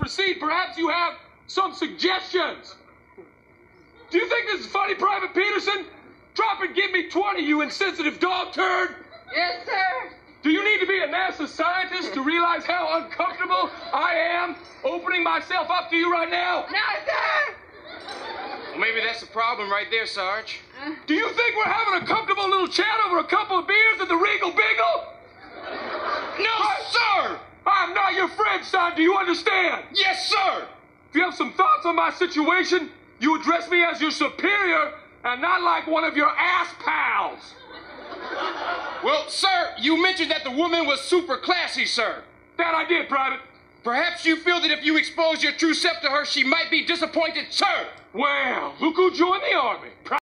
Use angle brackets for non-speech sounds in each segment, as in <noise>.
proceed, perhaps you have some suggestions. Do you think this is funny, Private Peterson? Drop and give me 20, you insensitive dog turd! Yes, sir. Do you need to be a NASA scientist to realize how uncomfortable I am opening myself up to you right now? No, sir. Well, maybe that's the problem right there, Sarge. Uh. Do you think we're having a comfortable little chat over a couple of beers at the Regal Beagle? No, sir! I'm not your friend, son. Do you understand? Yes, sir! If you have some thoughts on my situation, you address me as your superior and not like one of your ass pals. Well, sir, you mentioned that the woman was super classy, sir. That I did, Private. Perhaps you feel that if you expose your true self to her, she might be disappointed, sir. Well, look who joined the army.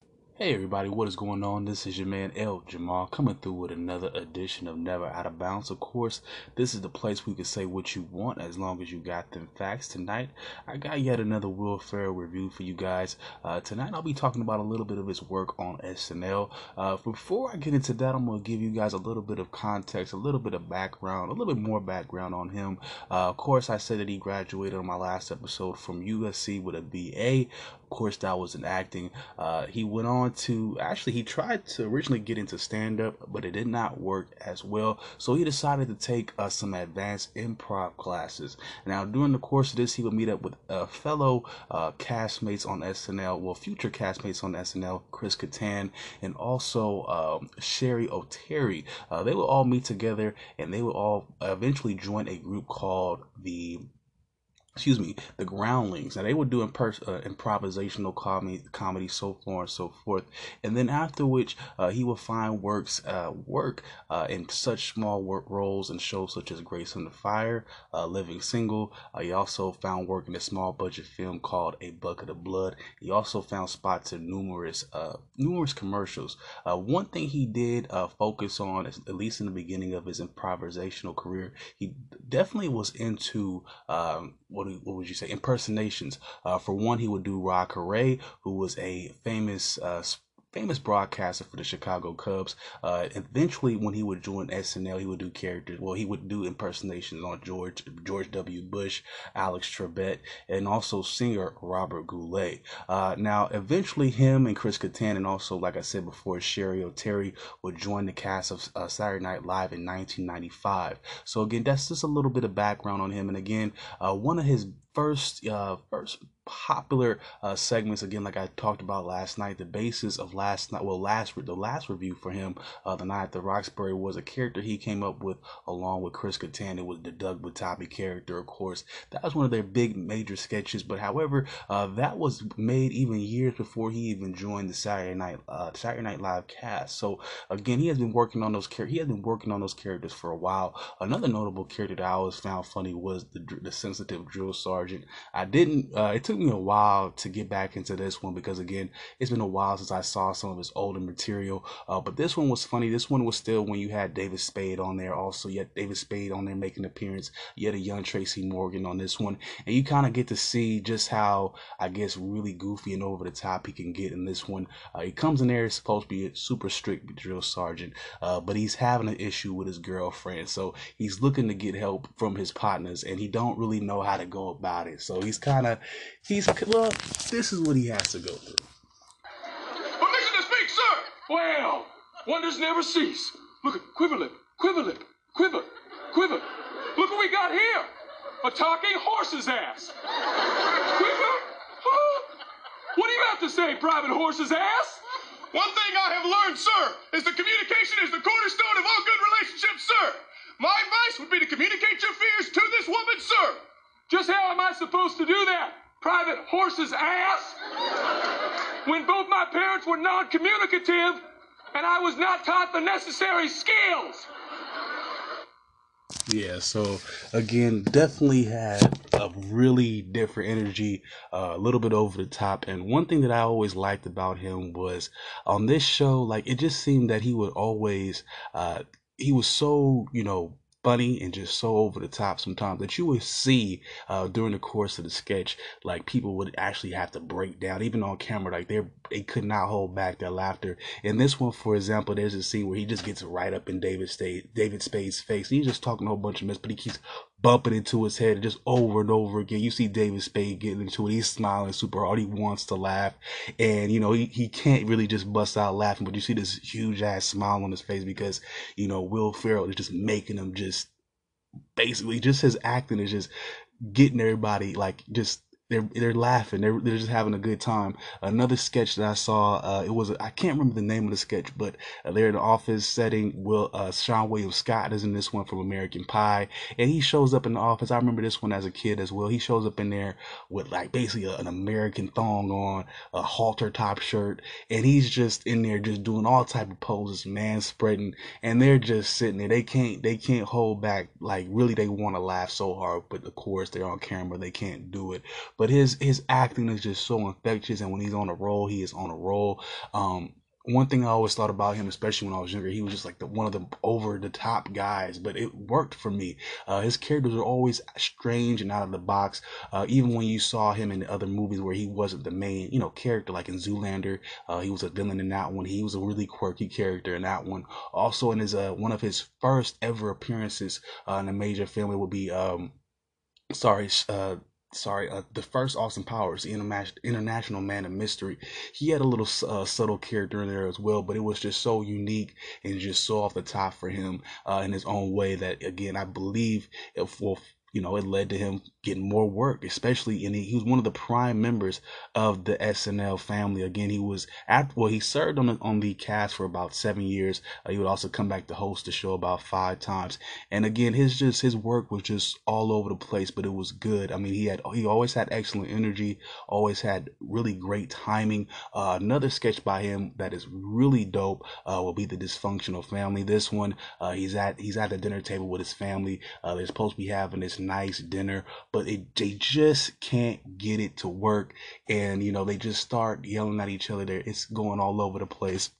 Hey everybody, what is going on? This is your man Eljamah coming through with another edition of Never Out of Bounds. Of course, this is the place where you can say what you want as long as you got them facts. Tonight, I got yet another Will Ferrell review for you guys. Uh, tonight, I'll be talking about a little bit of his work on SNL. Uh, before I get into that, I'm going to give you guys a little bit of context, a little bit of background, a little bit more background on him. Uh, of course, I said that he graduated on my last episode from USC with a BA. Course, that was in acting. Uh, he went on to actually, he tried to originally get into stand up, but it did not work as well. So he decided to take uh, some advanced improv classes. Now, during the course of this, he would meet up with uh, fellow uh, castmates on SNL, well, future castmates on SNL, Chris Kattan, and also um, Cheri Oteri. Uh, they would all meet together and they would all eventually join a group called the excuse me, the Groundlings. Now they would do impers- uh, improvisational comedy, comedy, so far and so forth. And then after which, uh, he would find works uh, work uh, in such small work roles in shows such as Grace Under Fire, uh, Living Single. Uh, he also found work in a small budget film called A Bucket of Blood. He also found spots in numerous numerous commercials. one thing he did focus on, at least in the beginning of his improvisational career, he definitely was into um, what, what would you say impersonations. Uh, for one, he would do Rod Carey, who was a famous uh, famous broadcaster for the Chicago Cubs. Uh, eventually, when he would join SNL, he would do characters. Well, he would do impersonations on George George W. Bush, Alex Trebek, and also singer Robert Goulet. Uh, now, eventually, him and Chris Kattan, and also, like I said before, Cheri Oteri would join the cast of uh, Saturday Night Live in 1995. So again, that's just a little bit of background on him. And again, uh, one of his first uh, first popular uh, segments again like i talked about last night the basis of last night well last the last review for him uh, the night at the roxbury was a character he came up with along with chris Kattan. it was the doug Butabi character of course. That was one of their big major sketches but however uh, that was made even years before he even joined the saturday night uh, saturday night live cast. So again he has been working on those char- he has been working on those characters for a while. Another notable character that i always found funny was the, the sensitive drill sergeant i didn't uh, it took me a while to get back into this one because again, it's been a while since I saw some of his older material. Uh, but this one was funny. This one was still when you had David Spade on there. Also, yet David Spade on there making an appearance. Had a young Tracy Morgan on this one, and you kind of get to see just how I guess really goofy and over the top he can get in this one. Uh, he comes in there supposed to be a super strict drill sergeant, uh, but he's having an issue with his girlfriend, so he's looking to get help from his partners, and he don't really know how to go about it. So he's kind of He's well. This is what he has to go through. Permission to speak, sir. Well, wonders never cease. Look at quiver lip, quiver quiver, quiver. Look what we got here. A talking horse's ass. Quiver? Huh? What do you have to say, Private Horse's ass? One thing I have learned, sir, is that communication is the cornerstone of all good relationships, sir. My advice would be to communicate your fears to this woman, sir. Just how am I supposed to do that? Private Horse's ass? When both my parents were non communicative and I was not taught the necessary skills. Yeah, so again, definitely had a really different energy, uh, a little bit over the top. And one thing that I always liked about him was on this show, like it just seemed that he would always, uh, he was so, you know, funny and just so over the top sometimes that you would see uh, during the course of the sketch like people would actually have to break down even on camera like they they could not hold back their laughter. In this one for example there's a scene where he just gets right up in david david spade's face he's just talking a whole bunch of mess but he keeps bumping into his head just over and over again. You see David Spade getting into it. He's smiling super hard. He wants to laugh. And, you know, he, he can't really just bust out laughing, but you see this huge ass smile on his face because, you know, Will Ferrell is just making him just basically just his acting is just getting everybody like just they're they're laughing. They're they're just having a good time. Another sketch that I saw, uh, it was I can't remember the name of the sketch, but uh, they're in the office setting. Will uh, Seann William Scott is in this one from American Pie, and he shows up in the office. I remember this one as a kid as well. He shows up in there with like basically a, an American thong on, a halter top shirt, and he's just in there just doing all type of poses, man spreading, and they're just sitting there. They can't they can't hold back. Like really, they want to laugh so hard, but of course they're on camera. They can't do it. But his his acting is just so infectious, and when he's on a roll, he is on a roll. Um, one thing I always thought about him, especially when I was younger, he was just like the one of the over the top guys, but it worked for me. Uh, his characters are always strange and out of the box. Uh, even when you saw him in the other movies where he wasn't the main, you know, character, like in Zoolander, uh, he was a villain in that one. He was a really quirky character in that one. Also, in his uh, one of his first ever appearances uh, in a major film, it would be um, sorry, uh, sorry, uh, the first Austin Powers, the international man of mystery. He had a little uh, subtle character in there as well, but it was just so unique and just so off the top for him uh, in his own way that, again, I believe it will you know, it led to him getting more work, especially, and he, was one of the prime members of the SNL family. Again, he was at, well, he served on the, on the cast for about seven years. Uh, he would also come back to host the show about five times. And again, his just, his work was just all over the place, but it was good. I mean, he had, he always had excellent energy, always had really great timing. Uh, another sketch by him that is really dope, uh, will be the dysfunctional family. This one, uh, he's at, he's at the dinner table with his family. Uh, they're supposed to be having this nice dinner, but it, they just can't get it to work. And, you know, they just start yelling at each other. There, it's going all over the place.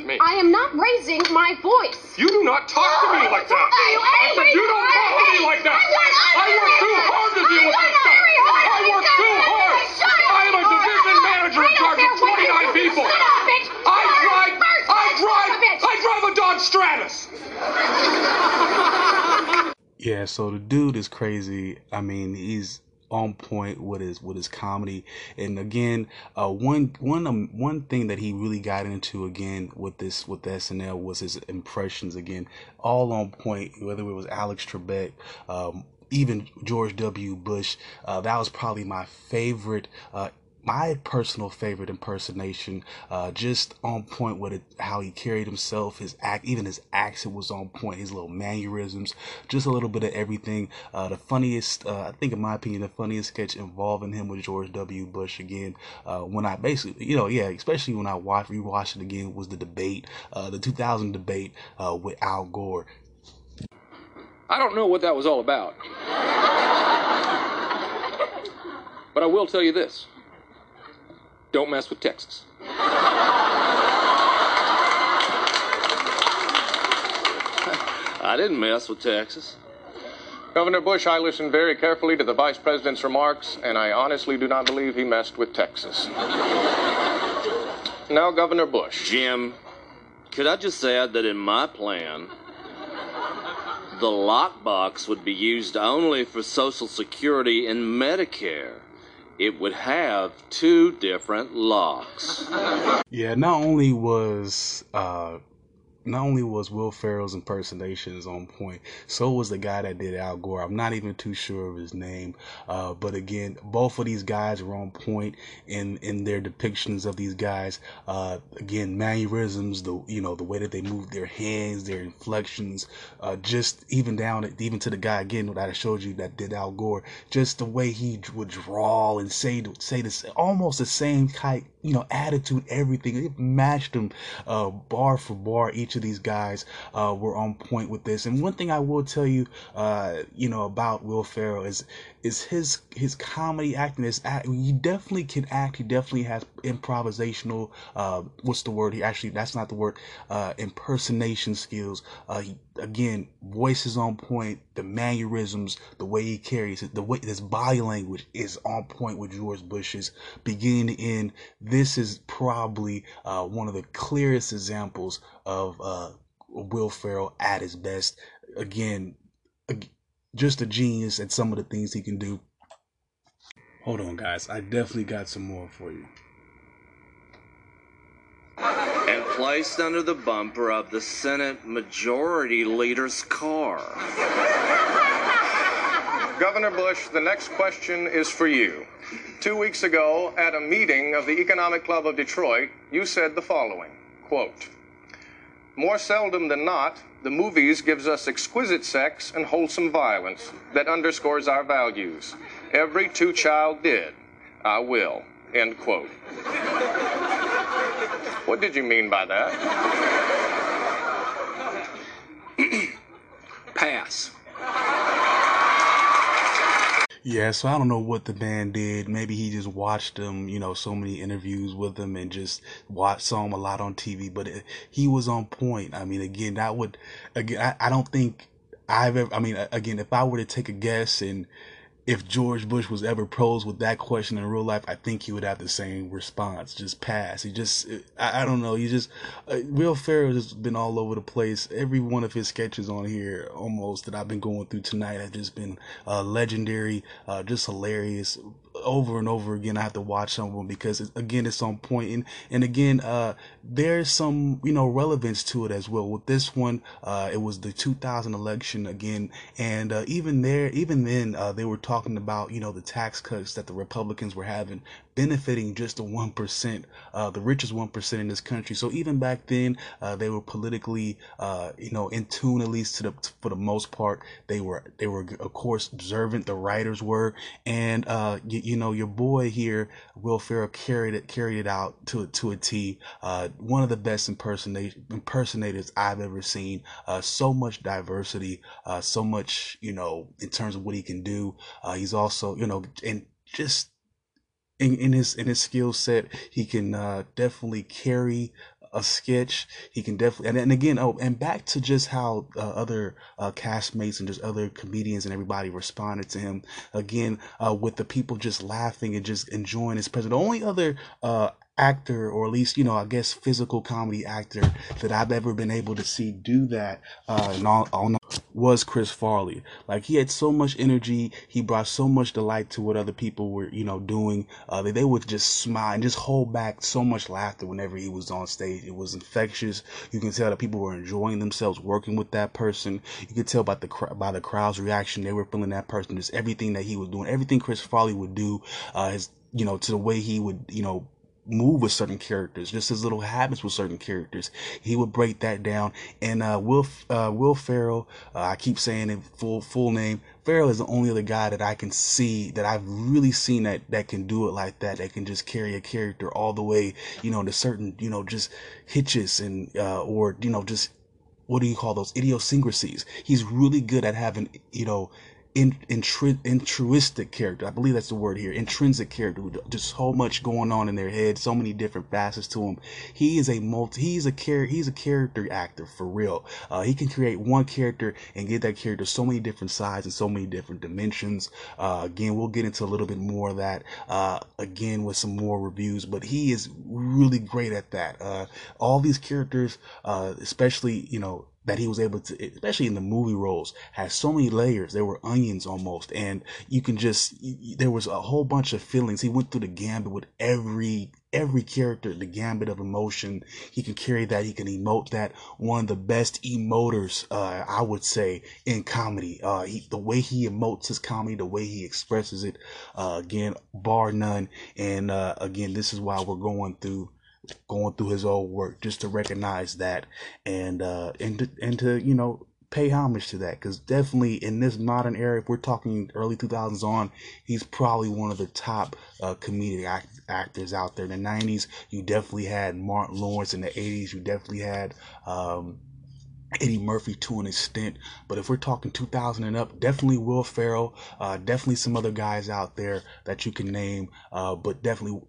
I am not raising my voice. You do not talk to me like that. I said you don't talk to me like that. I work too hard to deal with this stuff. I work too hard. I am a division manager in charge of 29 people. I drive, I drive, I drive a Dodge Stratus. <laughs> Yeah, so the dude is crazy. I mean, he's on point with his with his comedy. And again, uh, one one um, one thing that he really got into again with this with the SNL was his impressions. Again, all on point. Whether it was Alex Trebek. Um, even George W. Bush, uh, that was probably my favorite uh, my personal favorite impersonation, uh, just on point with it, how he carried himself, his act, even his accent was on point, his little mannerisms, just a little bit of everything. Uh, the funniest, uh, I think in my opinion, the funniest sketch involving him with George W. Bush again, uh, when I basically, you know, yeah, especially when I watched, rewatched it again, was the debate, uh, the 2000 debate, uh, with Al Gore. I don't know what that was all about. but I will tell you this. Don't mess with Texas. I didn't mess with Texas. Governor Bush, I listened very carefully to the vice president's remarks, and I honestly do not believe he messed with Texas. now, Governor Bush. Jim, could I just add that in my plan, the lockbox would be used only for Social Security and Medicare it would have two different locks. Yeah, not only was uh, not only was Will Ferrell's impersonations on point, so was the guy that did Al Gore. I'm not even too sure of his name, uh, but again, both of these guys were on point in in their depictions of these guys. Uh, again, mannerisms, the you know the way that they move their hands, their inflections, uh, just even down even to the guy again that I showed you that did Al Gore, just the way he would draw and say say this almost the same type you know attitude, everything. It matched them uh, bar for bar each of these guys uh, were on point with this. And one thing I will tell you, uh, you know, about Will Ferrell is is his his comedy acting. Is act, he definitely can act. He definitely has improvisational. Uh, what's the word? He actually that's not the word. Uh, impersonation skills. Uh, he, again, voices on point. The mannerisms, the way he carries it, the way his body language is on point with George Bush's beginning to end. This is probably uh, one of the clearest examples of uh, Will Ferrell at his best. Again, just a genius at some of the things he can do. Hold on, guys. I definitely got some more for you. And placed under the bumper of the Senate Majority Leader's car. Governor Bush, the next question is for you. Two weeks ago, at a meeting of the Economic Club of Detroit, you said the following quote, More seldom than not, the movies gives us exquisite sex and wholesome violence that underscores our values. Every two child did. I will. End quote. what did you mean by that? <clears throat> Pass. Yeah, so I don't know what the man did. Maybe he just watched him, you know, so many interviews with him and just watched saw him a lot on TV. But it, he was on point. I mean, again, that would again. I, I don't think I've ever. I mean, again, if I were to take a guess and if George Bush was ever posed with that question in real life, I think he would have the same response. Just pass. He just, I, I don't know. He just, uh, Will Ferrell has been all over the place. Every one of his sketches on here, almost that I've been going through tonight, have just been uh, legendary, uh, just hilarious. Over and over again, I have to watch some of them because it's, again, it's on point. And, and again, uh, there's some, you know, relevance to it as well. With this one, uh, it was the 2000 election again. And, uh, even there, even then, uh, they were talking about, you know, the tax cuts that the Republicans were having benefiting just the 1%, uh, the richest 1% in this country. So even back then, uh, they were politically, uh, you know, in tune, at least to the, for the most part. They were, they were, of course, observant. The writers were, and, uh, you, you know, your boy here, Will Ferrell carried it, carried it out to, to a T. Uh, one of the best impersonate, impersonators I've ever seen. Uh, so much diversity, uh, so much, you know, in terms of what he can do. Uh, he's also, you know, and just in, in his in his skill set, he can uh, definitely carry a sketch. He can definitely and, and again oh and back to just how uh, other uh, castmates and just other comedians and everybody responded to him again uh, with the people just laughing and just enjoying his presence. The only other uh, actor or at least you know i guess physical comedy actor that i've ever been able to see do that uh all, all was chris farley. Like he had so much energy. He brought so much delight to what other people were you know doing. Uh they, they would just smile and just hold back so much laughter whenever he was on stage. It was infectious. You can tell that people were enjoying themselves working with that person. You could tell by the by the crowd's reaction they were feeling that person. Just everything that he was doing everything chris farley would do uh his you know to the way he would you know move with certain characters, just his little habits with certain characters. He would break that down. And uh, Will uh, Will Ferrell, uh, I keep saying it full full name. Ferrell is the only other guy that I can see that I've really seen that that can do it like that. That can just carry a character all the way, you know, to certain, you know, just hitches and uh, or you know just what do you call those idiosyncrasies? He's really good at having, you know, in, character. I believe that's the word here. Intrinsic character. Just so much going on in their head. So many different facets to him. He is a multi. He's a char- He's a character actor for real. Uh, he can create one character and give that character so many different sides and so many different dimensions. Uh, again, we'll get into a little bit more of that. Uh, again, with some more reviews. But he is really great at that. Uh, all these characters, uh, especially you know that he was able to, especially in the movie roles, has so many layers. There were onions almost, and you can just there was a whole bunch of feelings. He went through the gambit with every every character, the gambit of emotion. He can carry that. He can emote that. One of the best emoters, uh, I would say, in comedy. Uh, he, the way he emotes his comedy, the way he expresses it, uh, again, bar none. And uh, again, this is why we're going through going through his old work just to recognize that and uh and to, and to you know pay homage to that. Because definitely in this modern era if we're talking early 2000s on he's probably one of the top uh, comedic act- actors out there. In the 90s you definitely had martin lawrence. In the 80s you definitely had um Eddie Murphy to an extent, but if we're talking 2000 and up, definitely Will Ferrell, uh, definitely some other guys out there that you can name, uh, but definitely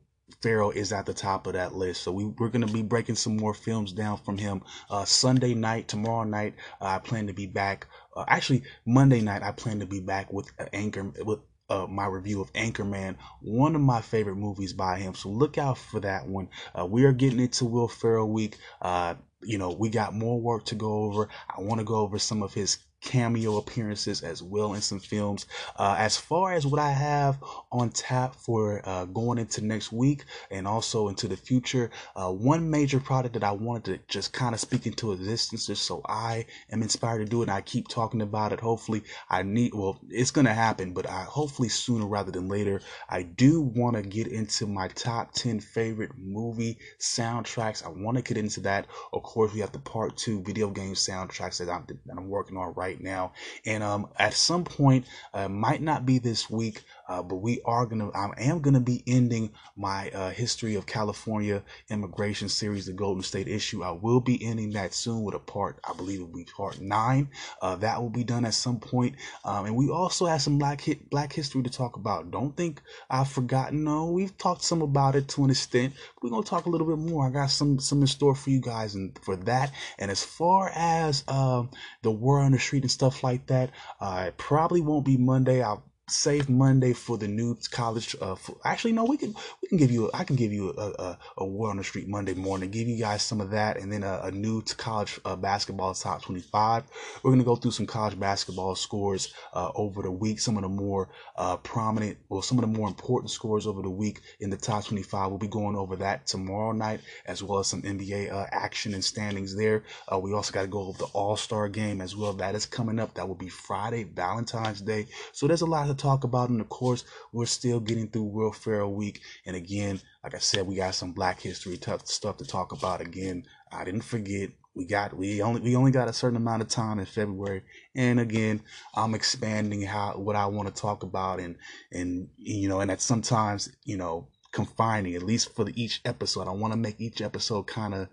Ferrell is at the top of that list. So we, we're going to be breaking some more films down from him. Uh, Sunday night, tomorrow night, uh, I plan to be back. Uh, actually, Monday night, I plan to be back with Anchor with uh, my review of Anchorman, one of my favorite movies by him. So look out for that one. Uh, we are getting into Will Ferrell week. Uh, you know, we got more work to go over. I want to go over some of his cameo appearances as well in some films. Uh, as far as what I have on tap for uh, going into next week and also into the future, uh, one major product that I wanted to just kind of speak into existence just so I am inspired to do it and I keep talking about it. Hopefully, I need, well, it's going to happen, but I hopefully sooner rather than later. I do want to get into my top 10 favorite movie soundtracks. I want to get into that. Of course, we have the part two video game soundtracks that I'm, that I'm working on right right now. And um, at some point, uh, might not be this week, uh, but we are gonna, I am gonna be ending my uh, history of California immigration series, the Golden State issue. I will be ending that soon with a part, I believe it will be part nine. Uh, that will be done at some point. Um, and we also have some black hit, black history to talk about. Don't think I've forgotten. No, we've talked some about it to an extent. We're gonna talk a little bit more. I got some some in store for you guys and for that. And as far as um, the war on the street and stuff like that. Uh, it probably won't be Monday. I'll save Monday for the new college. Uh, for, actually, no, we can we can give you. I can give you a, a, a word on the street Monday morning. Give you guys some of that, and then a, a new college uh, basketball top twenty five. We're gonna go through some college basketball scores uh, over the week. Some of the more uh, prominent, well, some of the more important scores over the week in the top twenty five. We'll be going over that tomorrow night, as well as some NBA uh, action and standings there. Uh, we also got to go over the All Star game as well. That is coming up. That will be Friday, Valentine's Day. So there's a lot to talk about. And of course, we're still getting through Will Ferrell Week. And again, like I said, we got some Black History tough stuff to talk about. Again, I didn't forget. We got we only we only got a certain amount of time in February, and again, I'm expanding how what I want to talk about, and and you know, and that sometimes you know confining at least for the, each episode. I want to make each episode kind of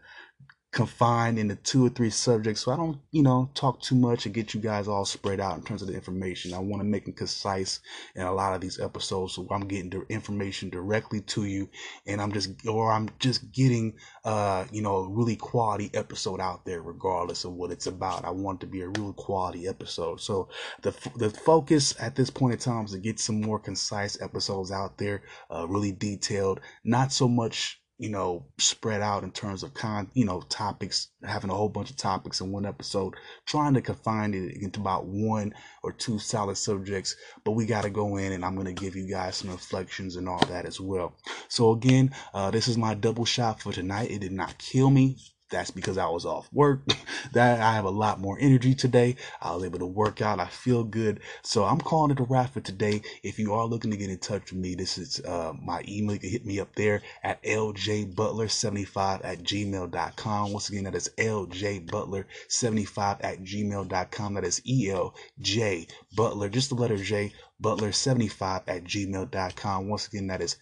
confined into two or three subjects so I don't, you know, talk too much and get you guys all spread out in terms of the information. I want to make it concise in a lot of these episodes so I'm getting the information directly to you and I'm just or I'm just getting uh, you know, a really quality episode out there regardless of what it's about. I want it to be a real quality episode. So the the focus at this point in time is to get some more concise episodes out there, uh, really detailed, not so much you know, spread out in terms of con, you know, topics, having a whole bunch of topics in one episode, trying to confine it into about one or two solid subjects. But we got to go in and I'm going to give you guys some reflections and all that as well. So again, uh, this is my double shot for tonight. It did not kill me that's because I was off work. <laughs> that I have a lot more energy today. I was able to work out. I feel good. So I'm calling it a wrap for today. If you are looking to get in touch with me, this is uh, my email. You can hit me up there at ljbutler75 at gmail.com. Once again, that is ljbutler75 at gmail.com. That is E-L-J Butler, just the letter J, butler75 at gmail.com. Once again, that is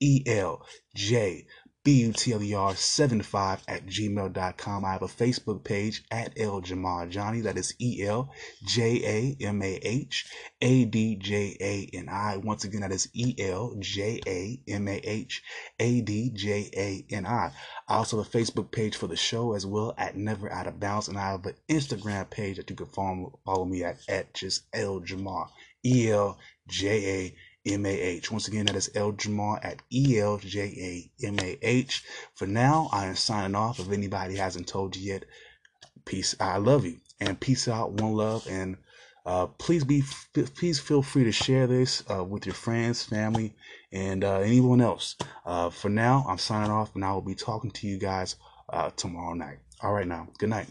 E-L-J B-U-T-L-E-R-75 at gmail.com. I have a Facebook page at Eljamah Johnny. That is E-L-J-A-M-A-H-A-D-J-A-N-I. Once again, that is E-L-J-A-M-A-H-A-D-J-A-N-I. I also have a Facebook page for the show as well at Never Out of Bounds. And I have an Instagram page that you can follow, me at, at just Eljamah. E-L-J-A-M-A-H. M A H. Once again, that is Eljamah at E L J A M A H. For now, I am signing off. If anybody hasn't told you yet, peace. I love you and peace out. One love and uh, please be please feel free to share this uh, with your friends, family, and uh, anyone else. Uh, for now, I'm signing off, and I will be talking to you guys uh, tomorrow night. All right, now, good night.